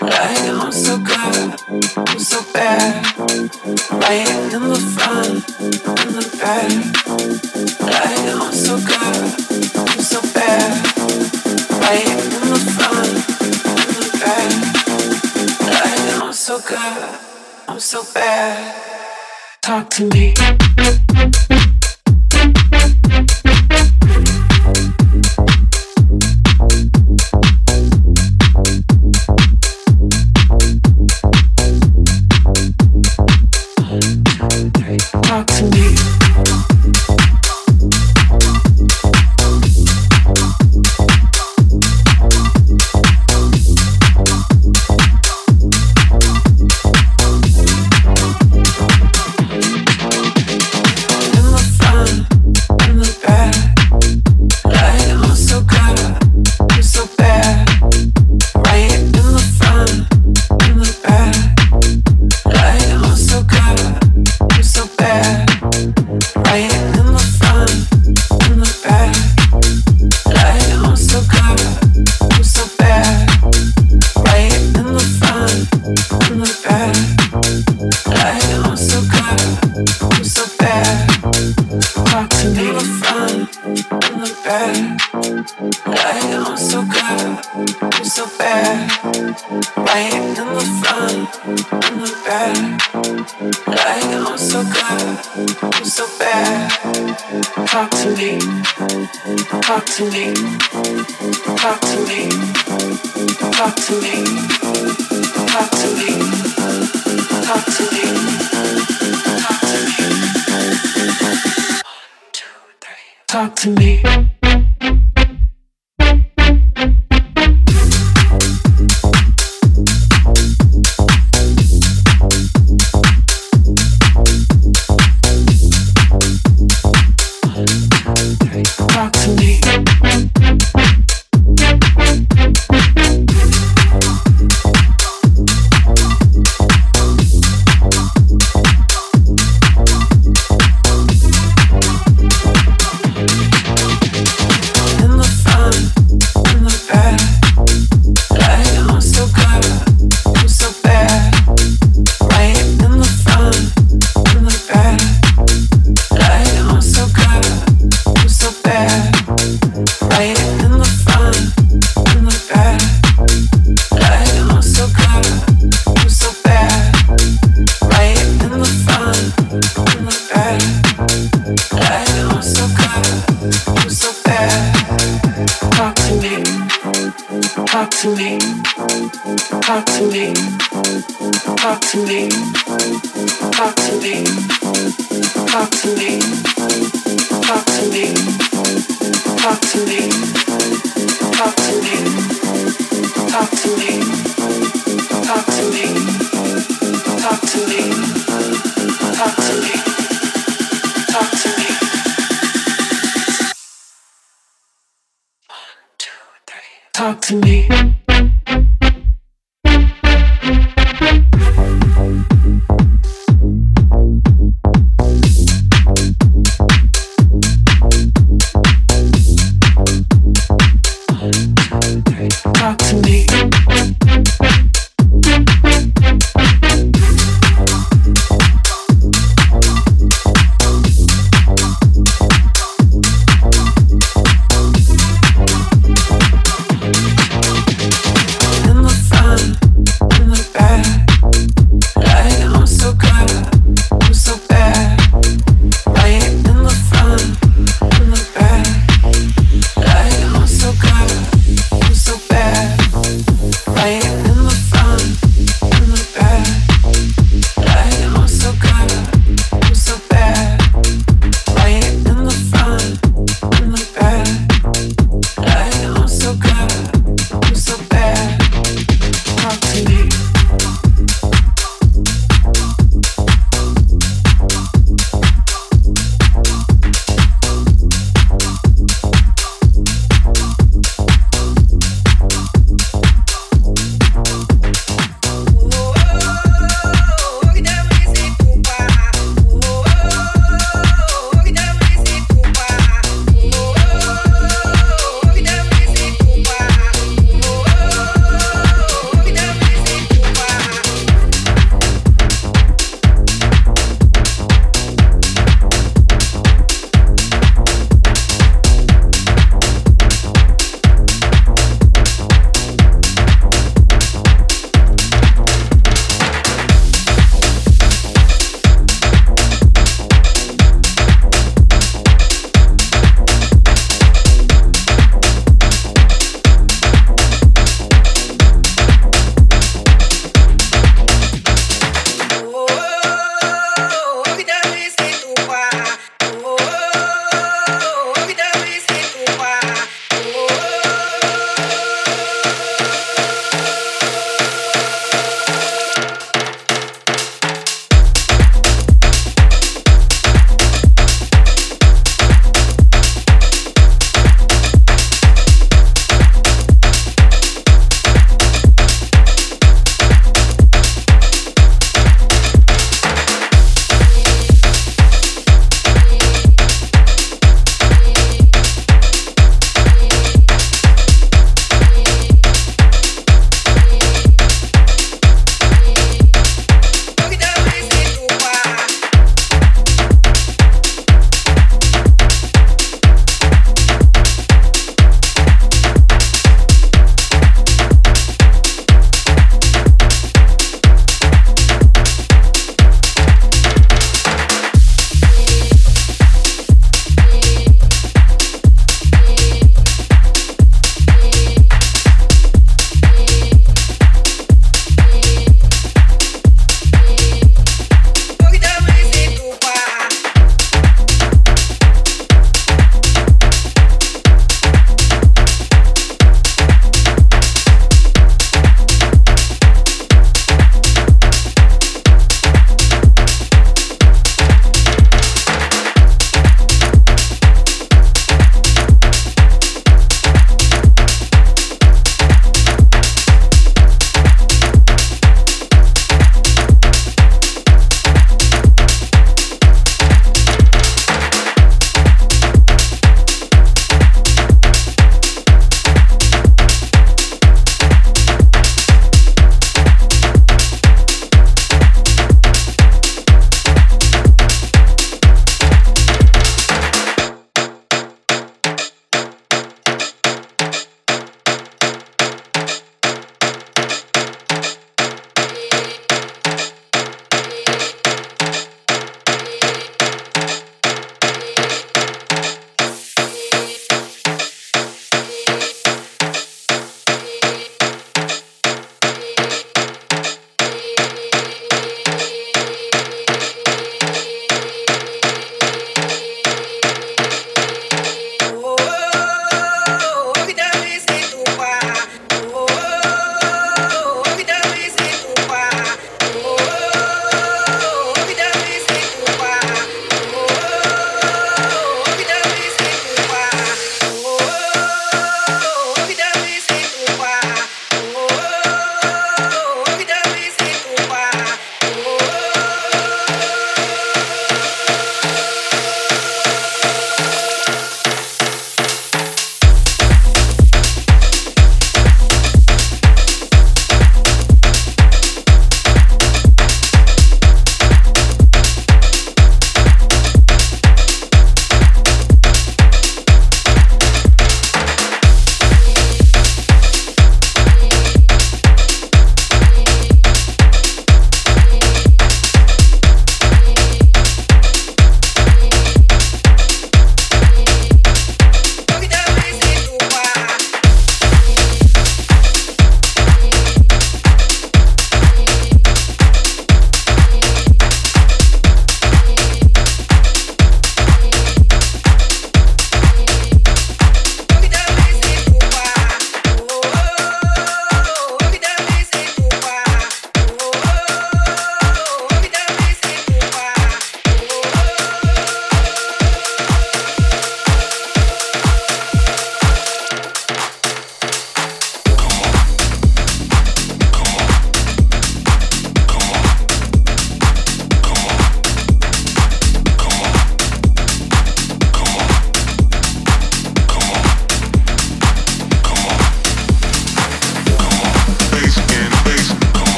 back.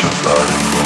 such a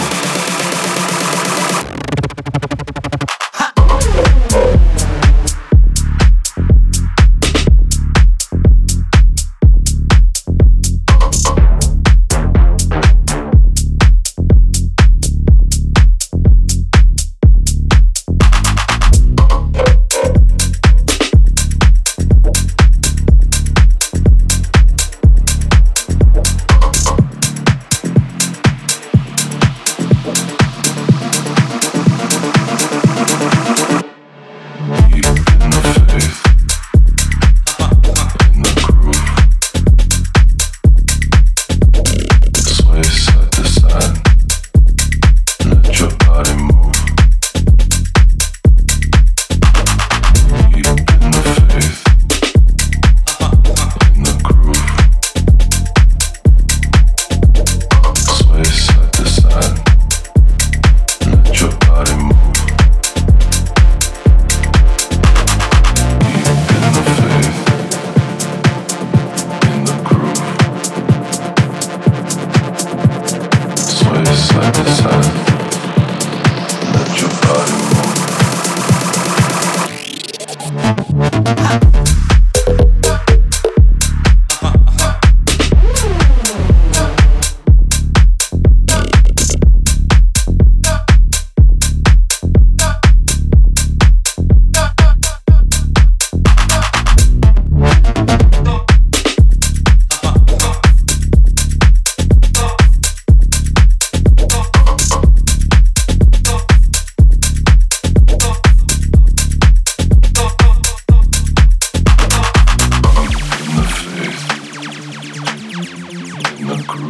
Let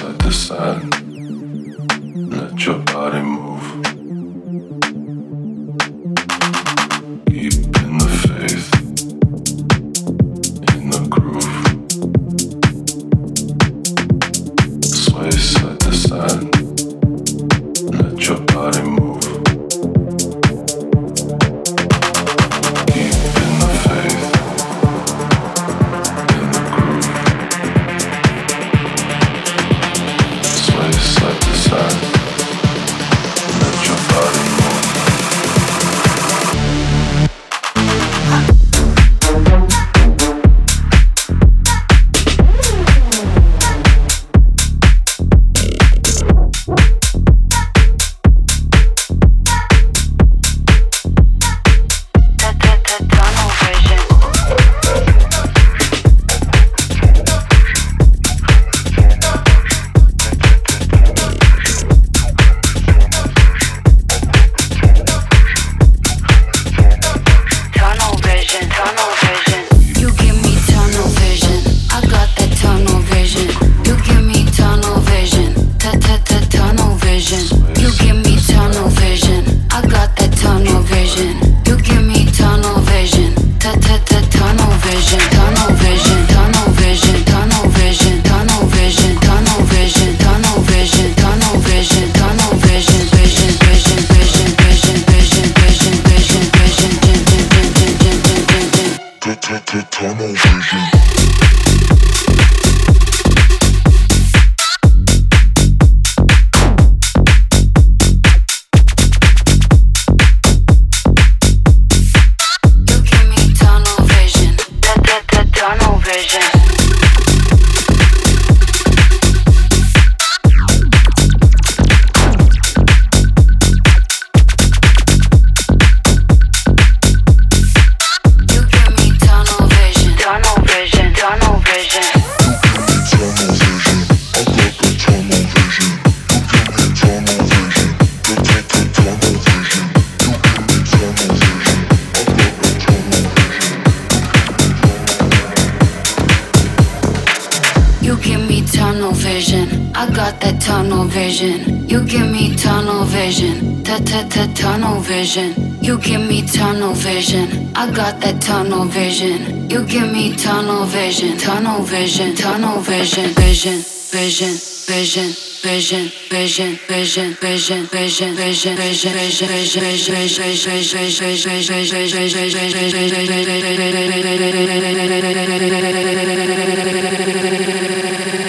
your vision. You give me tunnel vision. I got that tunnel vision. You give me tunnel vision. Tunnel vision. Tunnel vision. Vision. Vision. Vision. Vision. Vision. Vision. Vision. Vision. Vision. Vision. Vision. Vision. Vision. Vision. Vision.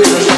I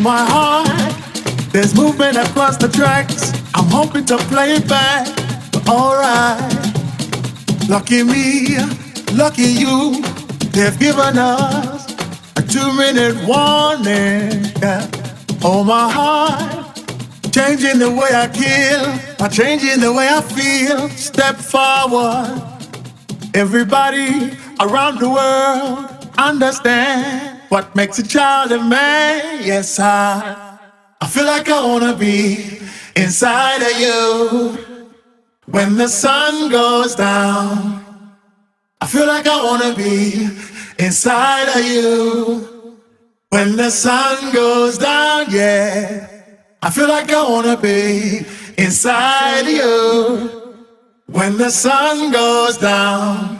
My heart, there's movement across the tracks. I'm hoping to play it back, but alright. Lucky me, lucky you, they've given us a two minute warning. Yeah. Oh my heart, changing the way I kill, by changing the way I feel. Step forward. Everybody around the world understand what makes a child a man. Yes, I, I feel like I wanna be inside of you when the sun goes down. I feel like I wanna be inside of you when the sun goes down. Yeah, I feel like I wanna be inside of you. When the sun goes down,